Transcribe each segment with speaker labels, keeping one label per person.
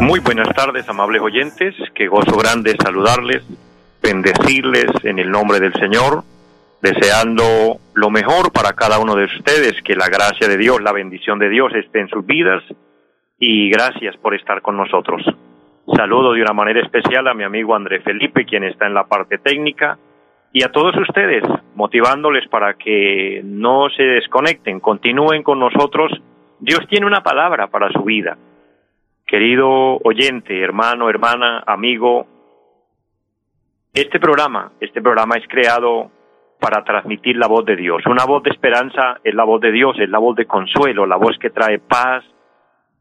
Speaker 1: Muy buenas tardes, amables oyentes. Qué gozo grande saludarles, bendecirles en el nombre del Señor, deseando lo mejor para cada uno de ustedes, que la gracia de Dios, la bendición de Dios esté en sus vidas y gracias por estar con nosotros. Saludo de una manera especial a mi amigo André Felipe, quien está en la parte técnica, y a todos ustedes, motivándoles para que no se desconecten, continúen con nosotros. Dios tiene una palabra para su vida Querido oyente, hermano, hermana, amigo, este programa, este programa es creado para transmitir la voz de Dios. Una voz de esperanza es la voz de Dios, es la voz de consuelo, la voz que trae paz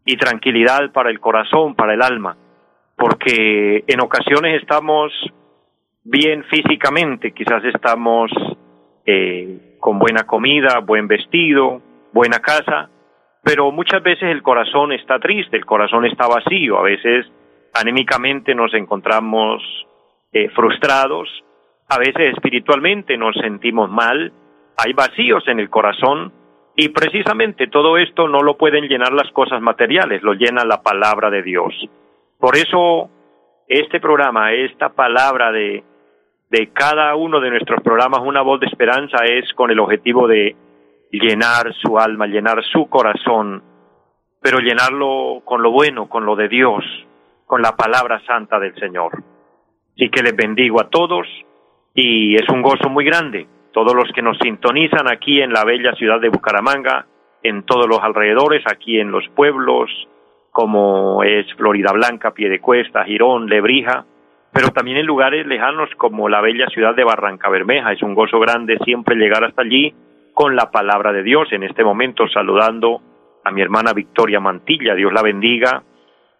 Speaker 1: y tranquilidad para el corazón, para el alma, porque en ocasiones estamos bien físicamente, quizás estamos eh, con buena comida, buen vestido, buena casa, pero muchas veces el corazón está triste, el corazón está vacío, a veces anímicamente nos encontramos eh, frustrados, a veces espiritualmente nos sentimos mal, hay vacíos en el corazón y precisamente todo esto no lo pueden llenar las cosas materiales, lo llena la palabra de Dios. Por eso este programa, esta palabra de, de cada uno de nuestros programas, una voz de esperanza, es con el objetivo de llenar su alma, llenar su corazón, pero llenarlo con lo bueno, con lo de Dios, con la palabra santa del Señor. Así que les bendigo a todos y es un gozo muy grande. Todos los que nos sintonizan aquí en la bella ciudad de Bucaramanga, en todos los alrededores, aquí en los pueblos, como es Florida Blanca, Piedecuesta, Girón, Lebrija, pero también en lugares lejanos como la bella ciudad de Barranca Bermeja. Es un gozo grande siempre llegar hasta allí con la palabra de Dios. En este momento saludando a mi hermana Victoria Mantilla, Dios la bendiga,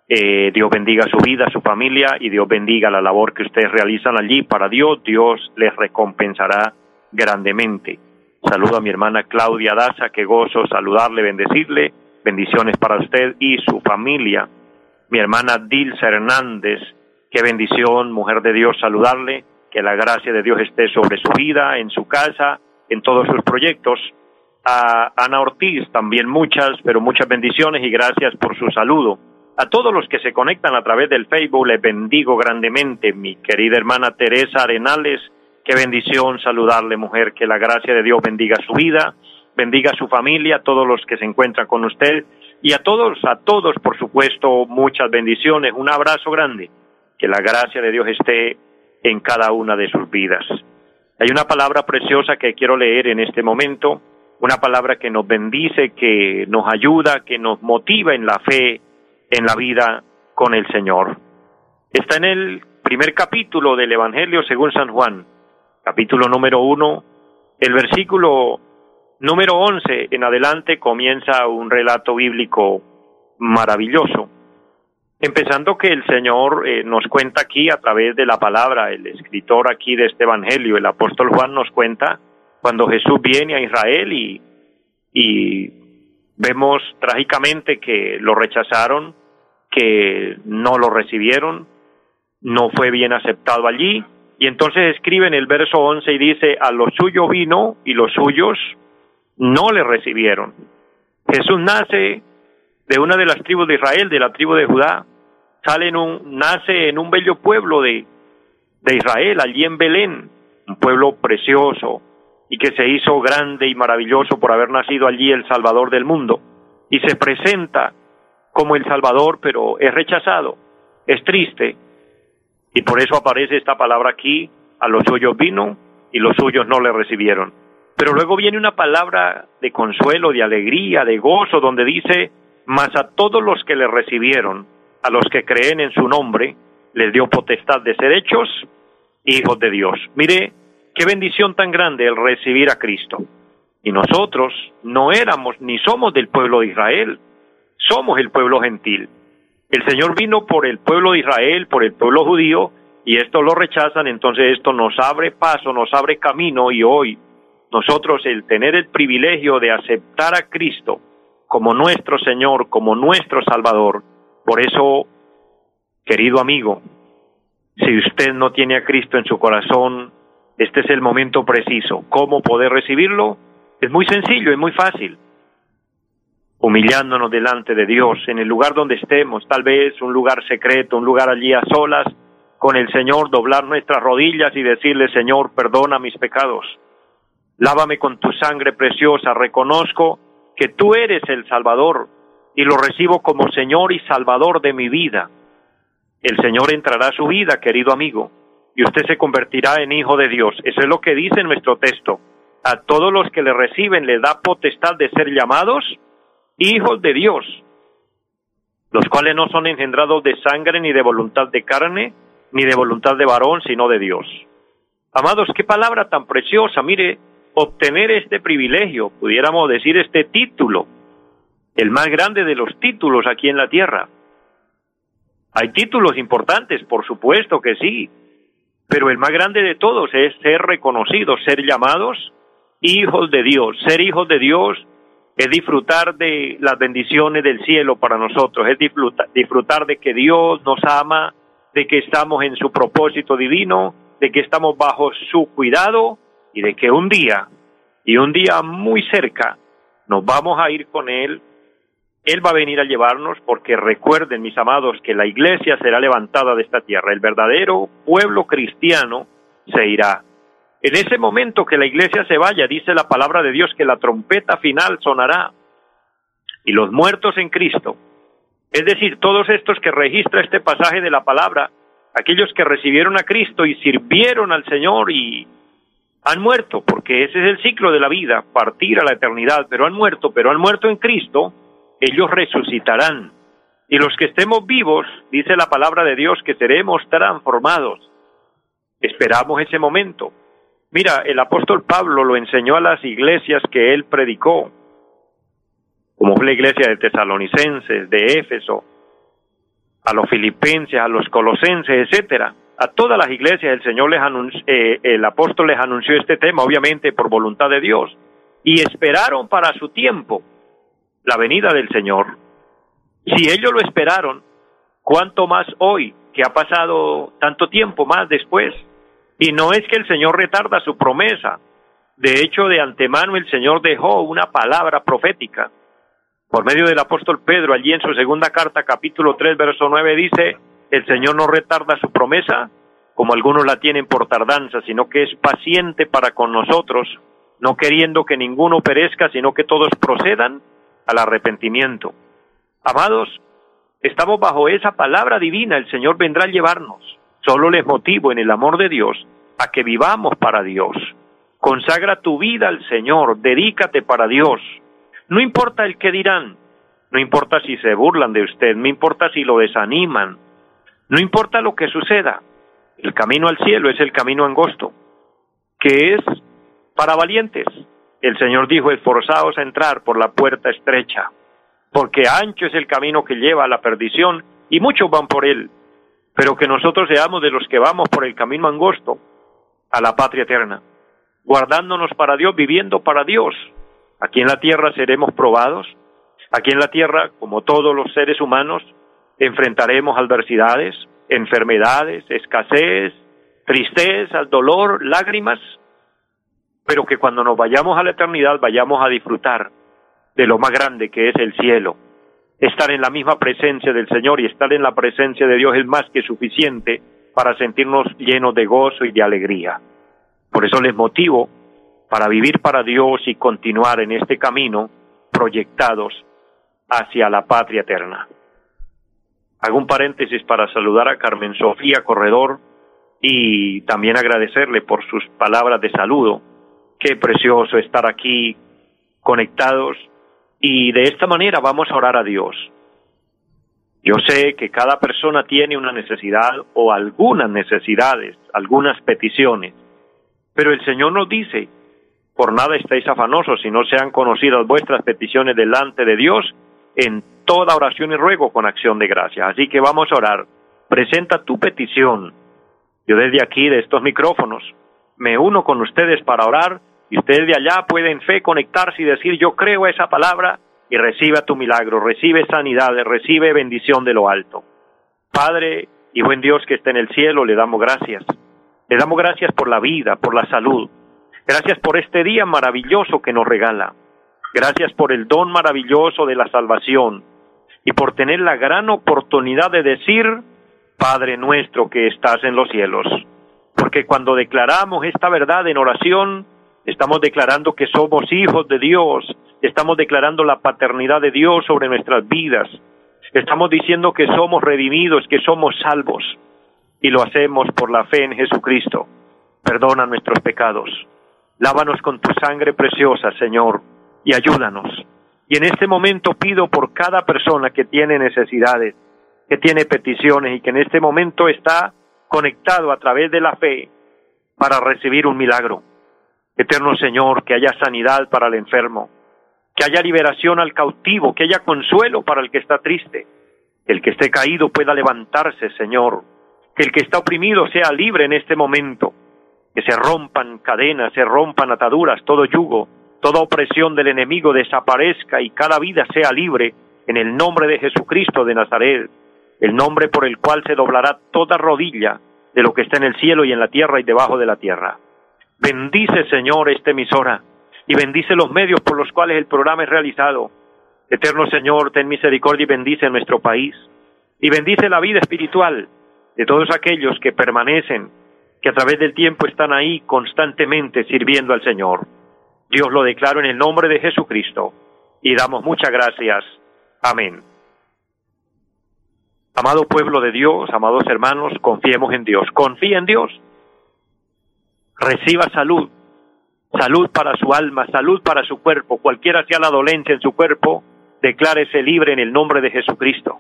Speaker 1: eh, Dios bendiga su vida, su familia y Dios bendiga la labor que ustedes realizan allí. Para Dios, Dios les recompensará grandemente. Saludo a mi hermana Claudia Daza, qué gozo saludarle, bendecirle, bendiciones para usted y su familia. Mi hermana Dilsa Hernández, qué bendición, mujer de Dios, saludarle, que la gracia de Dios esté sobre su vida, en su casa, en todos sus proyectos. A Ana Ortiz también muchas, pero muchas bendiciones y gracias por su saludo. A todos los que se conectan a través del Facebook les bendigo grandemente. Mi querida hermana Teresa Arenales, qué bendición saludarle mujer, que la gracia de Dios bendiga su vida, bendiga su familia, a todos los que se encuentran con usted y a todos, a todos por supuesto muchas bendiciones, un abrazo grande, que la gracia de Dios esté en cada una de sus vidas. Hay una palabra preciosa que quiero leer en este momento, una palabra que nos bendice, que nos ayuda, que nos motiva en la fe, en la vida con el Señor. Está en el primer capítulo del Evangelio según San Juan, capítulo número uno, el versículo número once en adelante comienza un relato bíblico maravilloso. Empezando que el Señor eh, nos cuenta aquí a través de la palabra, el escritor aquí de este Evangelio, el apóstol Juan nos cuenta cuando Jesús viene a Israel y, y vemos trágicamente que lo rechazaron, que no lo recibieron, no fue bien aceptado allí, y entonces escribe en el verso 11 y dice, a los suyos vino y los suyos no le recibieron. Jesús nace de una de las tribus de Israel, de la tribu de Judá, sale en un, nace en un bello pueblo de, de Israel, allí en Belén, un pueblo precioso y que se hizo grande y maravilloso por haber nacido allí el Salvador del mundo, y se presenta como el Salvador, pero es rechazado, es triste, y por eso aparece esta palabra aquí, a los suyos vino y los suyos no le recibieron. Pero luego viene una palabra de consuelo, de alegría, de gozo, donde dice, mas a todos los que le recibieron, a los que creen en su nombre, les dio potestad de ser hechos hijos de Dios. Mire, qué bendición tan grande el recibir a Cristo. Y nosotros no éramos ni somos del pueblo de Israel. somos el pueblo gentil. El Señor vino por el pueblo de Israel, por el pueblo judío, y esto lo rechazan, entonces esto nos abre paso, nos abre camino, y hoy nosotros el tener el privilegio de aceptar a Cristo como nuestro Señor, como nuestro Salvador, por eso, querido amigo, si usted no tiene a Cristo en su corazón, este es el momento preciso. ¿Cómo poder recibirlo? Es muy sencillo, es muy fácil. Humillándonos delante de Dios, en el lugar donde estemos, tal vez un lugar secreto, un lugar allí a solas, con el Señor, doblar nuestras rodillas y decirle, Señor, perdona mis pecados. Lávame con tu sangre preciosa, reconozco que tú eres el Salvador y lo recibo como Señor y Salvador de mi vida. El Señor entrará a su vida, querido amigo, y usted se convertirá en hijo de Dios. Eso es lo que dice nuestro texto. A todos los que le reciben le da potestad de ser llamados hijos de Dios, los cuales no son engendrados de sangre ni de voluntad de carne, ni de voluntad de varón, sino de Dios. Amados, qué palabra tan preciosa. Mire, obtener este privilegio, pudiéramos decir este título, el más grande de los títulos aquí en la tierra. Hay títulos importantes, por supuesto que sí, pero el más grande de todos es ser reconocidos, ser llamados hijos de Dios. Ser hijos de Dios es disfrutar de las bendiciones del cielo para nosotros, es disfrutar, disfrutar de que Dios nos ama, de que estamos en su propósito divino, de que estamos bajo su cuidado y de que un día, y un día muy cerca, nos vamos a ir con Él. Él va a venir a llevarnos porque recuerden, mis amados, que la iglesia será levantada de esta tierra. El verdadero pueblo cristiano se irá. En ese momento que la iglesia se vaya, dice la palabra de Dios que la trompeta final sonará y los muertos en Cristo, es decir, todos estos que registra este pasaje de la palabra, aquellos que recibieron a Cristo y sirvieron al Señor y han muerto, porque ese es el ciclo de la vida, partir a la eternidad, pero han muerto, pero han muerto en Cristo, ellos resucitarán. Y los que estemos vivos, dice la palabra de Dios, que seremos transformados. Esperamos ese momento. Mira, el apóstol Pablo lo enseñó a las iglesias que él predicó, como fue la iglesia de Tesalonicenses, de Éfeso, a los filipenses, a los colosenses, etcétera a todas las iglesias el Señor les eh, el apóstol les anunció este tema, obviamente por voluntad de Dios, y esperaron para su tiempo la venida del Señor. Si ellos lo esperaron, ¿cuánto más hoy, que ha pasado tanto tiempo más después? Y no es que el Señor retarda su promesa. De hecho, de antemano el Señor dejó una palabra profética. Por medio del apóstol Pedro, allí en su segunda carta, capítulo 3, verso 9, dice, el Señor no retarda su promesa, como algunos la tienen por tardanza, sino que es paciente para con nosotros, no queriendo que ninguno perezca, sino que todos procedan al arrepentimiento. Amados, estamos bajo esa palabra divina, el Señor vendrá a llevarnos. Solo les motivo en el amor de Dios a que vivamos para Dios. Consagra tu vida al Señor, dedícate para Dios. No importa el que dirán, no importa si se burlan de usted, no importa si lo desaniman, no importa lo que suceda, el camino al cielo es el camino angosto, que es para valientes. El Señor dijo, esforzaos a entrar por la puerta estrecha, porque ancho es el camino que lleva a la perdición y muchos van por él, pero que nosotros seamos de los que vamos por el camino angosto a la patria eterna, guardándonos para Dios, viviendo para Dios. Aquí en la tierra seremos probados, aquí en la tierra, como todos los seres humanos, enfrentaremos adversidades, enfermedades, escasez, tristezas, dolor, lágrimas, pero que cuando nos vayamos a la eternidad vayamos a disfrutar de lo más grande que es el cielo. Estar en la misma presencia del Señor y estar en la presencia de Dios es más que suficiente para sentirnos llenos de gozo y de alegría. Por eso les motivo para vivir para Dios y continuar en este camino proyectados hacia la patria eterna. Hago un paréntesis para saludar a Carmen Sofía Corredor y también agradecerle por sus palabras de saludo. Qué precioso estar aquí conectados y de esta manera vamos a orar a Dios. Yo sé que cada persona tiene una necesidad o algunas necesidades, algunas peticiones, pero el Señor nos dice, por nada estáis afanosos si no sean conocidas vuestras peticiones delante de Dios en toda oración y ruego con acción de gracias. Así que vamos a orar. Presenta tu petición. Yo desde aquí, de estos micrófonos, me uno con ustedes para orar y ustedes de allá pueden fe conectarse y decir yo creo esa palabra y recibe tu milagro, recibe sanidad, recibe bendición de lo alto. Padre y buen Dios que está en el cielo, le damos gracias. Le damos gracias por la vida, por la salud. Gracias por este día maravilloso que nos regala. Gracias por el don maravilloso de la salvación y por tener la gran oportunidad de decir, Padre nuestro que estás en los cielos. Porque cuando declaramos esta verdad en oración, estamos declarando que somos hijos de Dios, estamos declarando la paternidad de Dios sobre nuestras vidas, estamos diciendo que somos redimidos, que somos salvos, y lo hacemos por la fe en Jesucristo. Perdona nuestros pecados, lávanos con tu sangre preciosa, Señor, y ayúdanos. Y en este momento pido por cada persona que tiene necesidades, que tiene peticiones y que en este momento está conectado a través de la fe para recibir un milagro. Eterno Señor, que haya sanidad para el enfermo, que haya liberación al cautivo, que haya consuelo para el que está triste, que el que esté caído pueda levantarse, Señor, que el que está oprimido sea libre en este momento, que se rompan cadenas, se rompan ataduras, todo yugo, toda opresión del enemigo desaparezca y cada vida sea libre en el nombre de Jesucristo de Nazaret, el nombre por el cual se doblará toda rodilla de lo que está en el cielo y en la tierra y debajo de la tierra. Bendice, Señor, esta emisora y bendice los medios por los cuales el programa es realizado. Eterno Señor, ten misericordia y bendice nuestro país. Y bendice la vida espiritual de todos aquellos que permanecen, que a través del tiempo están ahí constantemente sirviendo al Señor. Dios lo declaro en el nombre de Jesucristo y damos muchas gracias. Amén. Amado pueblo de Dios, amados hermanos, confiemos en Dios. Confía en Dios. Reciba salud, salud para su alma, salud para su cuerpo, cualquiera sea la dolencia en su cuerpo, declárese libre en el nombre de Jesucristo.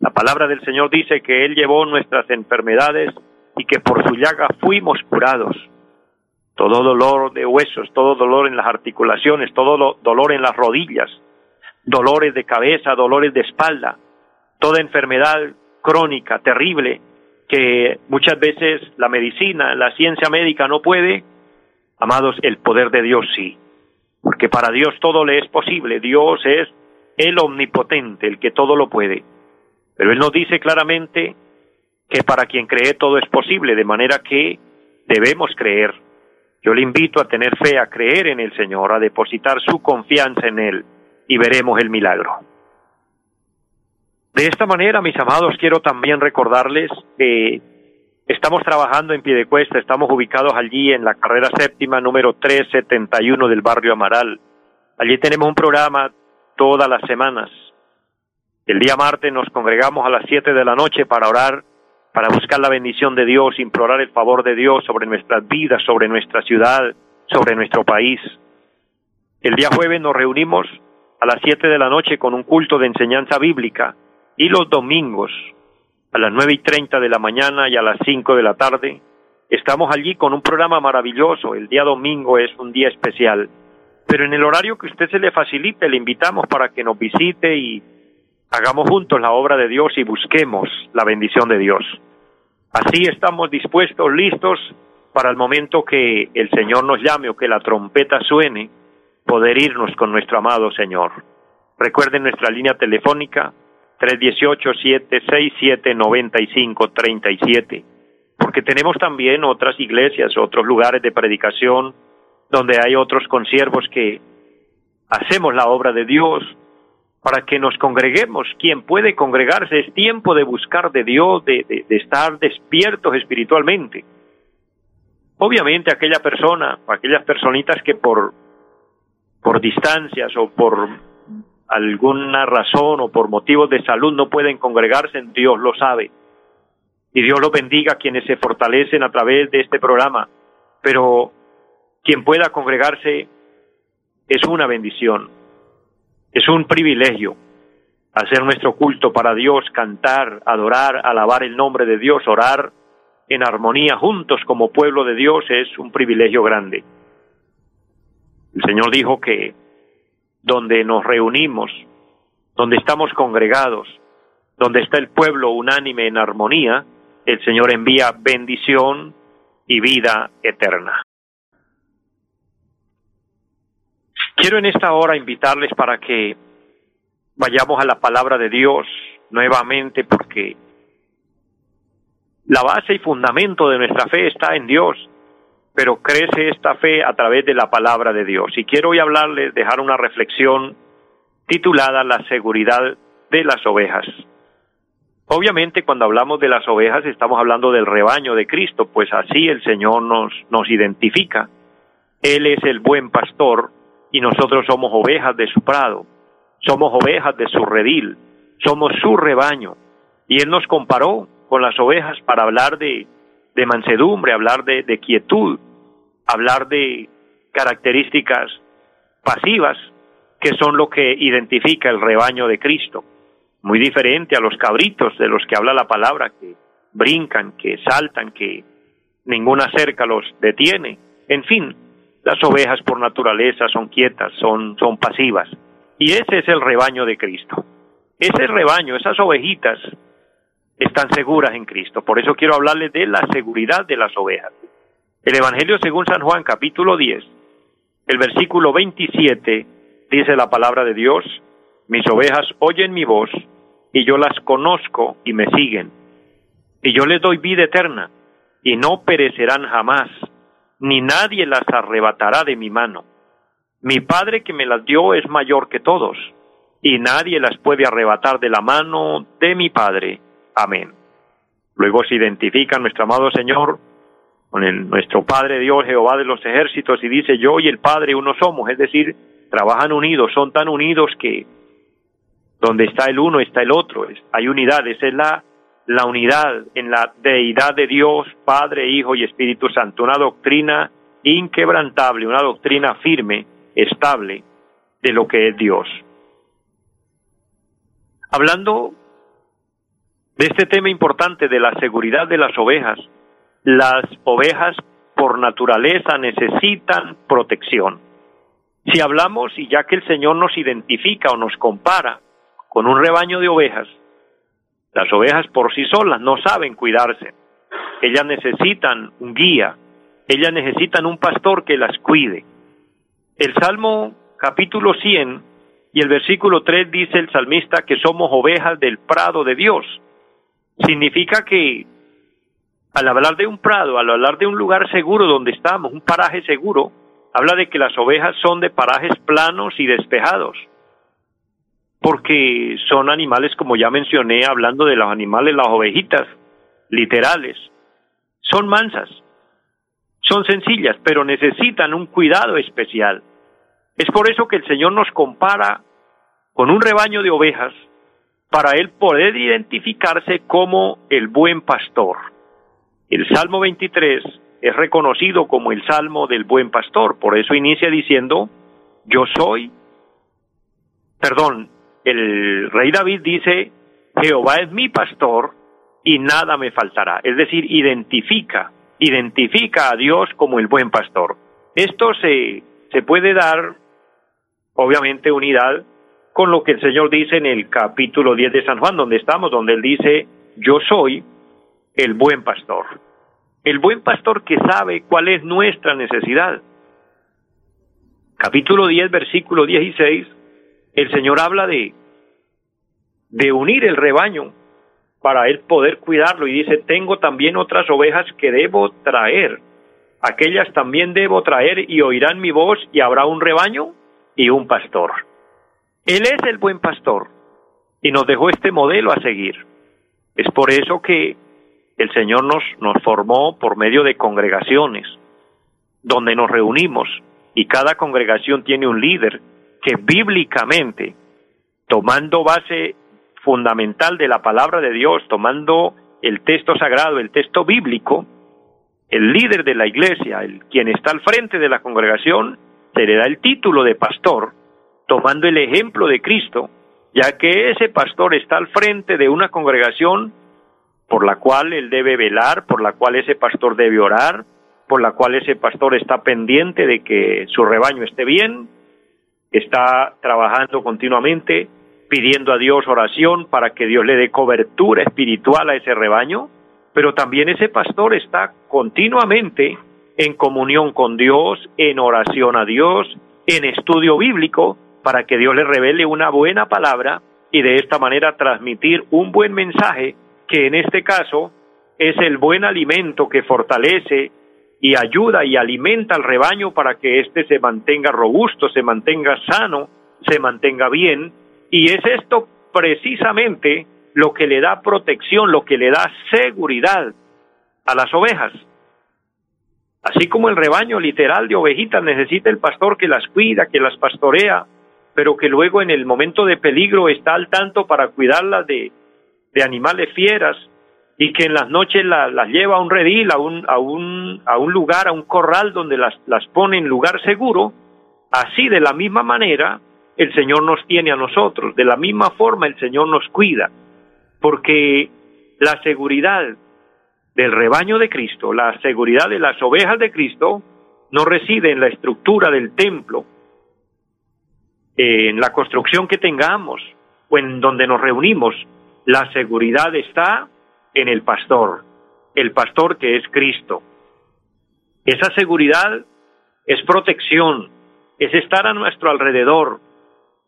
Speaker 1: La palabra del Señor dice que Él llevó nuestras enfermedades y que por su llaga fuimos curados. Todo dolor de huesos, todo dolor en las articulaciones, todo dolor en las rodillas, dolores de cabeza, dolores de espalda, toda enfermedad crónica, terrible, que muchas veces la medicina, la ciencia médica no puede, Amados, el poder de Dios sí, porque para Dios todo le es posible, Dios es el omnipotente, el que todo lo puede. Pero Él nos dice claramente que para quien cree todo es posible, de manera que debemos creer. Yo le invito a tener fe, a creer en el Señor, a depositar su confianza en Él y veremos el milagro. De esta manera, mis amados, quiero también recordarles que Estamos trabajando en Piedecuesta, estamos ubicados allí en la carrera séptima número 371 del barrio Amaral. Allí tenemos un programa todas las semanas. El día martes nos congregamos a las 7 de la noche para orar, para buscar la bendición de Dios, implorar el favor de Dios sobre nuestras vidas, sobre nuestra ciudad, sobre nuestro país. El día jueves nos reunimos a las 7 de la noche con un culto de enseñanza bíblica y los domingos a las nueve y treinta de la mañana y a las cinco de la tarde. Estamos allí con un programa maravilloso. El día domingo es un día especial. Pero en el horario que usted se le facilite, le invitamos para que nos visite y hagamos juntos la obra de Dios y busquemos la bendición de Dios. Así estamos dispuestos, listos para el momento que el Señor nos llame o que la trompeta suene, poder irnos con nuestro amado Señor. Recuerden nuestra línea telefónica 318-767-9537. Porque tenemos también otras iglesias, otros lugares de predicación, donde hay otros consiervos que hacemos la obra de Dios para que nos congreguemos. Quien puede congregarse es tiempo de buscar de Dios, de, de, de estar despiertos espiritualmente. Obviamente aquella persona, aquellas personitas que por, por distancias o por alguna razón o por motivos de salud no pueden congregarse, Dios lo sabe. Y Dios lo bendiga a quienes se fortalecen a través de este programa. Pero quien pueda congregarse es una bendición, es un privilegio hacer nuestro culto para Dios, cantar, adorar, alabar el nombre de Dios, orar en armonía juntos como pueblo de Dios es un privilegio grande. El Señor dijo que donde nos reunimos, donde estamos congregados, donde está el pueblo unánime en armonía, el Señor envía bendición y vida eterna. Quiero en esta hora invitarles para que vayamos a la palabra de Dios nuevamente porque la base y fundamento de nuestra fe está en Dios, pero crece esta fe a través de la palabra de Dios. Y quiero hoy hablarles, dejar una reflexión titulada La seguridad de las ovejas. Obviamente cuando hablamos de las ovejas estamos hablando del rebaño de Cristo, pues así el Señor nos, nos identifica. Él es el buen pastor y nosotros somos ovejas de su prado, somos ovejas de su redil, somos su rebaño. Y Él nos comparó con las ovejas para hablar de, de mansedumbre, hablar de, de quietud, hablar de características pasivas que son lo que identifica el rebaño de Cristo. Muy diferente a los cabritos de los que habla la palabra, que brincan, que saltan, que ninguna cerca los detiene. En fin, las ovejas por naturaleza son quietas, son, son pasivas. Y ese es el rebaño de Cristo. Ese rebaño, esas ovejitas, están seguras en Cristo. Por eso quiero hablarles de la seguridad de las ovejas. El Evangelio según San Juan, capítulo 10, el versículo 27, dice la palabra de Dios, mis ovejas oyen mi voz, y yo las conozco y me siguen. Y yo les doy vida eterna, y no perecerán jamás, ni nadie las arrebatará de mi mano. Mi Padre que me las dio es mayor que todos, y nadie las puede arrebatar de la mano de mi Padre. Amén. Luego se identifica nuestro amado Señor con el, nuestro Padre Dios, Jehová de los ejércitos, y dice, yo y el Padre uno somos, es decir, trabajan unidos, son tan unidos que donde está el uno está el otro, hay unidad, esa es la, la unidad en la deidad de Dios, Padre, Hijo y Espíritu Santo, una doctrina inquebrantable, una doctrina firme, estable de lo que es Dios. Hablando de este tema importante de la seguridad de las ovejas, las ovejas por naturaleza necesitan protección. Si hablamos, y ya que el Señor nos identifica o nos compara con un rebaño de ovejas, las ovejas por sí solas no saben cuidarse. Ellas necesitan un guía, ellas necesitan un pastor que las cuide. El Salmo capítulo 100 y el versículo 3 dice el salmista que somos ovejas del prado de Dios. Significa que al hablar de un prado, al hablar de un lugar seguro donde estamos, un paraje seguro, habla de que las ovejas son de parajes planos y despejados porque son animales, como ya mencioné, hablando de los animales, las ovejitas, literales, son mansas, son sencillas, pero necesitan un cuidado especial. Es por eso que el Señor nos compara con un rebaño de ovejas para él poder identificarse como el buen pastor. El Salmo 23 es reconocido como el Salmo del buen pastor, por eso inicia diciendo, yo soy, perdón, el rey David dice, Jehová es mi pastor y nada me faltará. Es decir, identifica, identifica a Dios como el buen pastor. Esto se, se puede dar, obviamente, unidad con lo que el Señor dice en el capítulo 10 de San Juan, donde estamos, donde Él dice, yo soy el buen pastor. El buen pastor que sabe cuál es nuestra necesidad. Capítulo 10, versículo 16, el Señor habla de, de unir el rebaño para él poder cuidarlo y dice, tengo también otras ovejas que debo traer, aquellas también debo traer y oirán mi voz y habrá un rebaño y un pastor. Él es el buen pastor y nos dejó este modelo a seguir. Es por eso que el Señor nos, formó por medio de congregaciones, donde nos reunimos y cada congregación tiene un líder que bíblicamente, tomando base fundamental de la palabra de Dios, tomando el texto sagrado, el texto bíblico, el líder de la iglesia, el quien está al frente de la congregación, se le da el título de pastor, tomando el ejemplo de Cristo, ya que ese pastor está al frente de una congregación por la cual él debe velar, por la cual ese pastor debe orar, por la cual ese pastor está pendiente de que su rebaño esté bien, está trabajando continuamente pidiendo a Dios oración para que Dios le dé cobertura espiritual a ese rebaño, pero también ese pastor está continuamente en comunión con Dios, en oración a Dios, en estudio bíblico, para que Dios le revele una buena palabra y de esta manera transmitir un buen mensaje que en este caso es el buen alimento que fortalece y ayuda y alimenta al rebaño para que éste se mantenga robusto, se mantenga sano, se mantenga bien. Y es esto precisamente lo que le da protección, lo que le da seguridad a las ovejas. Así como el rebaño literal de ovejitas necesita el pastor que las cuida, que las pastorea, pero que luego en el momento de peligro está al tanto para cuidarlas de, de animales fieras, y que en las noches las lleva a un redil, a un, a un, a un lugar, a un corral donde las, las pone en lugar seguro, así de la misma manera el Señor nos tiene a nosotros, de la misma forma el Señor nos cuida, porque la seguridad del rebaño de Cristo, la seguridad de las ovejas de Cristo, no reside en la estructura del templo, en la construcción que tengamos o en donde nos reunimos. La seguridad está en el pastor, el pastor que es Cristo. Esa seguridad es protección, es estar a nuestro alrededor.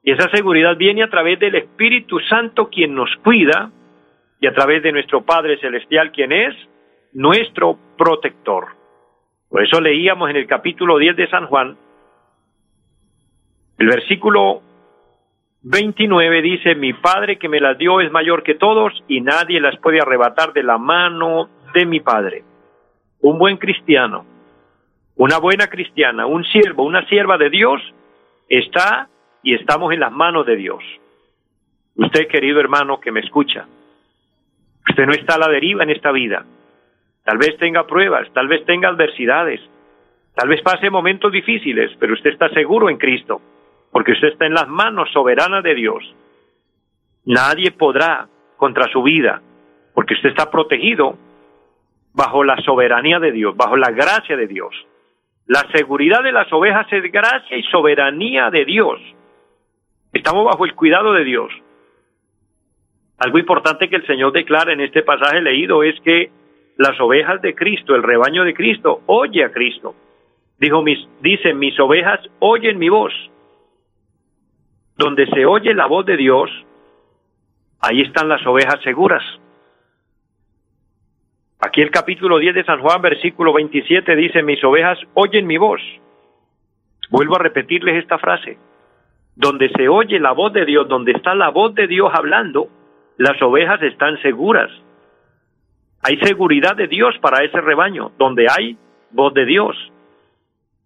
Speaker 1: Y esa seguridad viene a través del Espíritu Santo quien nos cuida y a través de nuestro Padre Celestial quien es nuestro protector. Por eso leíamos en el capítulo 10 de San Juan, el versículo 29 dice, mi Padre que me las dio es mayor que todos y nadie las puede arrebatar de la mano de mi Padre. Un buen cristiano, una buena cristiana, un siervo, una sierva de Dios, está y estamos en las manos de Dios. Usted, querido hermano que me escucha, usted no está a la deriva en esta vida. Tal vez tenga pruebas, tal vez tenga adversidades, tal vez pase momentos difíciles, pero usted está seguro en Cristo porque usted está en las manos soberanas de Dios. Nadie podrá contra su vida, porque usted está protegido bajo la soberanía de Dios, bajo la gracia de Dios. La seguridad de las ovejas es gracia y soberanía de Dios. Estamos bajo el cuidado de Dios. Algo importante que el Señor declara en este pasaje leído es que las ovejas de Cristo, el rebaño de Cristo, oye a Cristo. Dijo, mis, dice, mis ovejas oyen mi voz donde se oye la voz de Dios, ahí están las ovejas seguras. Aquí el capítulo 10 de San Juan, versículo 27 dice, mis ovejas oyen mi voz. Vuelvo a repetirles esta frase. Donde se oye la voz de Dios, donde está la voz de Dios hablando, las ovejas están seguras. Hay seguridad de Dios para ese rebaño, donde hay voz de Dios.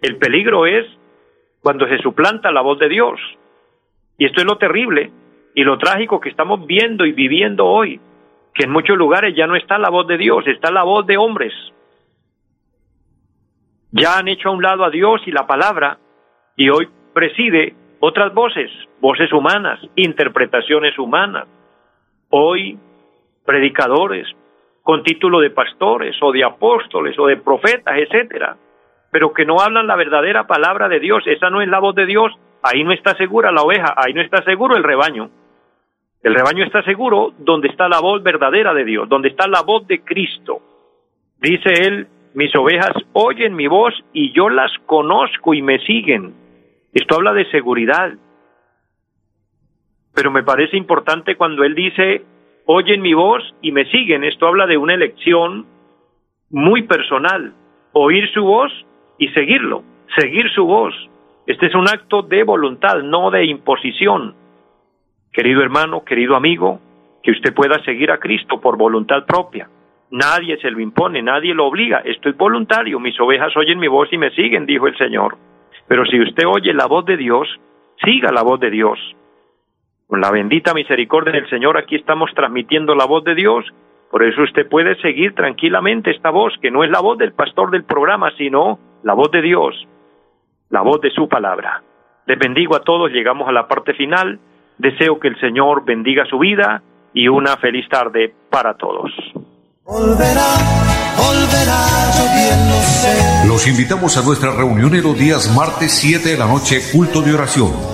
Speaker 1: El peligro es cuando se suplanta la voz de Dios. Y esto es lo terrible y lo trágico que estamos viendo y viviendo hoy, que en muchos lugares ya no está la voz de Dios, está la voz de hombres. Ya han hecho a un lado a Dios y la palabra y hoy preside otras voces, voces humanas, interpretaciones humanas. Hoy predicadores con título de pastores o de apóstoles o de profetas, etcétera, pero que no hablan la verdadera palabra de Dios, esa no es la voz de Dios, ahí no está segura la oveja, ahí no está seguro el rebaño. El rebaño está seguro donde está la voz verdadera de Dios, donde está la voz de Cristo. Dice él, mis ovejas oyen mi voz y yo las conozco y me siguen. Esto habla de seguridad. Pero me parece importante cuando él dice, oyen mi voz y me siguen. Esto habla de una elección muy personal. Oír su voz y seguirlo, seguir su voz. Este es un acto de voluntad, no de imposición. Querido hermano, querido amigo, que usted pueda seguir a Cristo por voluntad propia. Nadie se lo impone, nadie lo obliga. Esto es voluntario. Mis ovejas oyen mi voz y me siguen, dijo el Señor. Pero si usted oye la voz de Dios, siga la voz de Dios. Con la bendita misericordia del Señor aquí estamos transmitiendo la voz de Dios. Por eso usted puede seguir tranquilamente esta voz, que no es la voz del pastor del programa, sino la voz de Dios la voz de su palabra. Les bendigo a todos, llegamos a la parte final. Deseo que el Señor bendiga su vida y una feliz tarde para todos.
Speaker 2: Los invitamos a nuestra reunión en los días martes 7 de la noche, culto de oración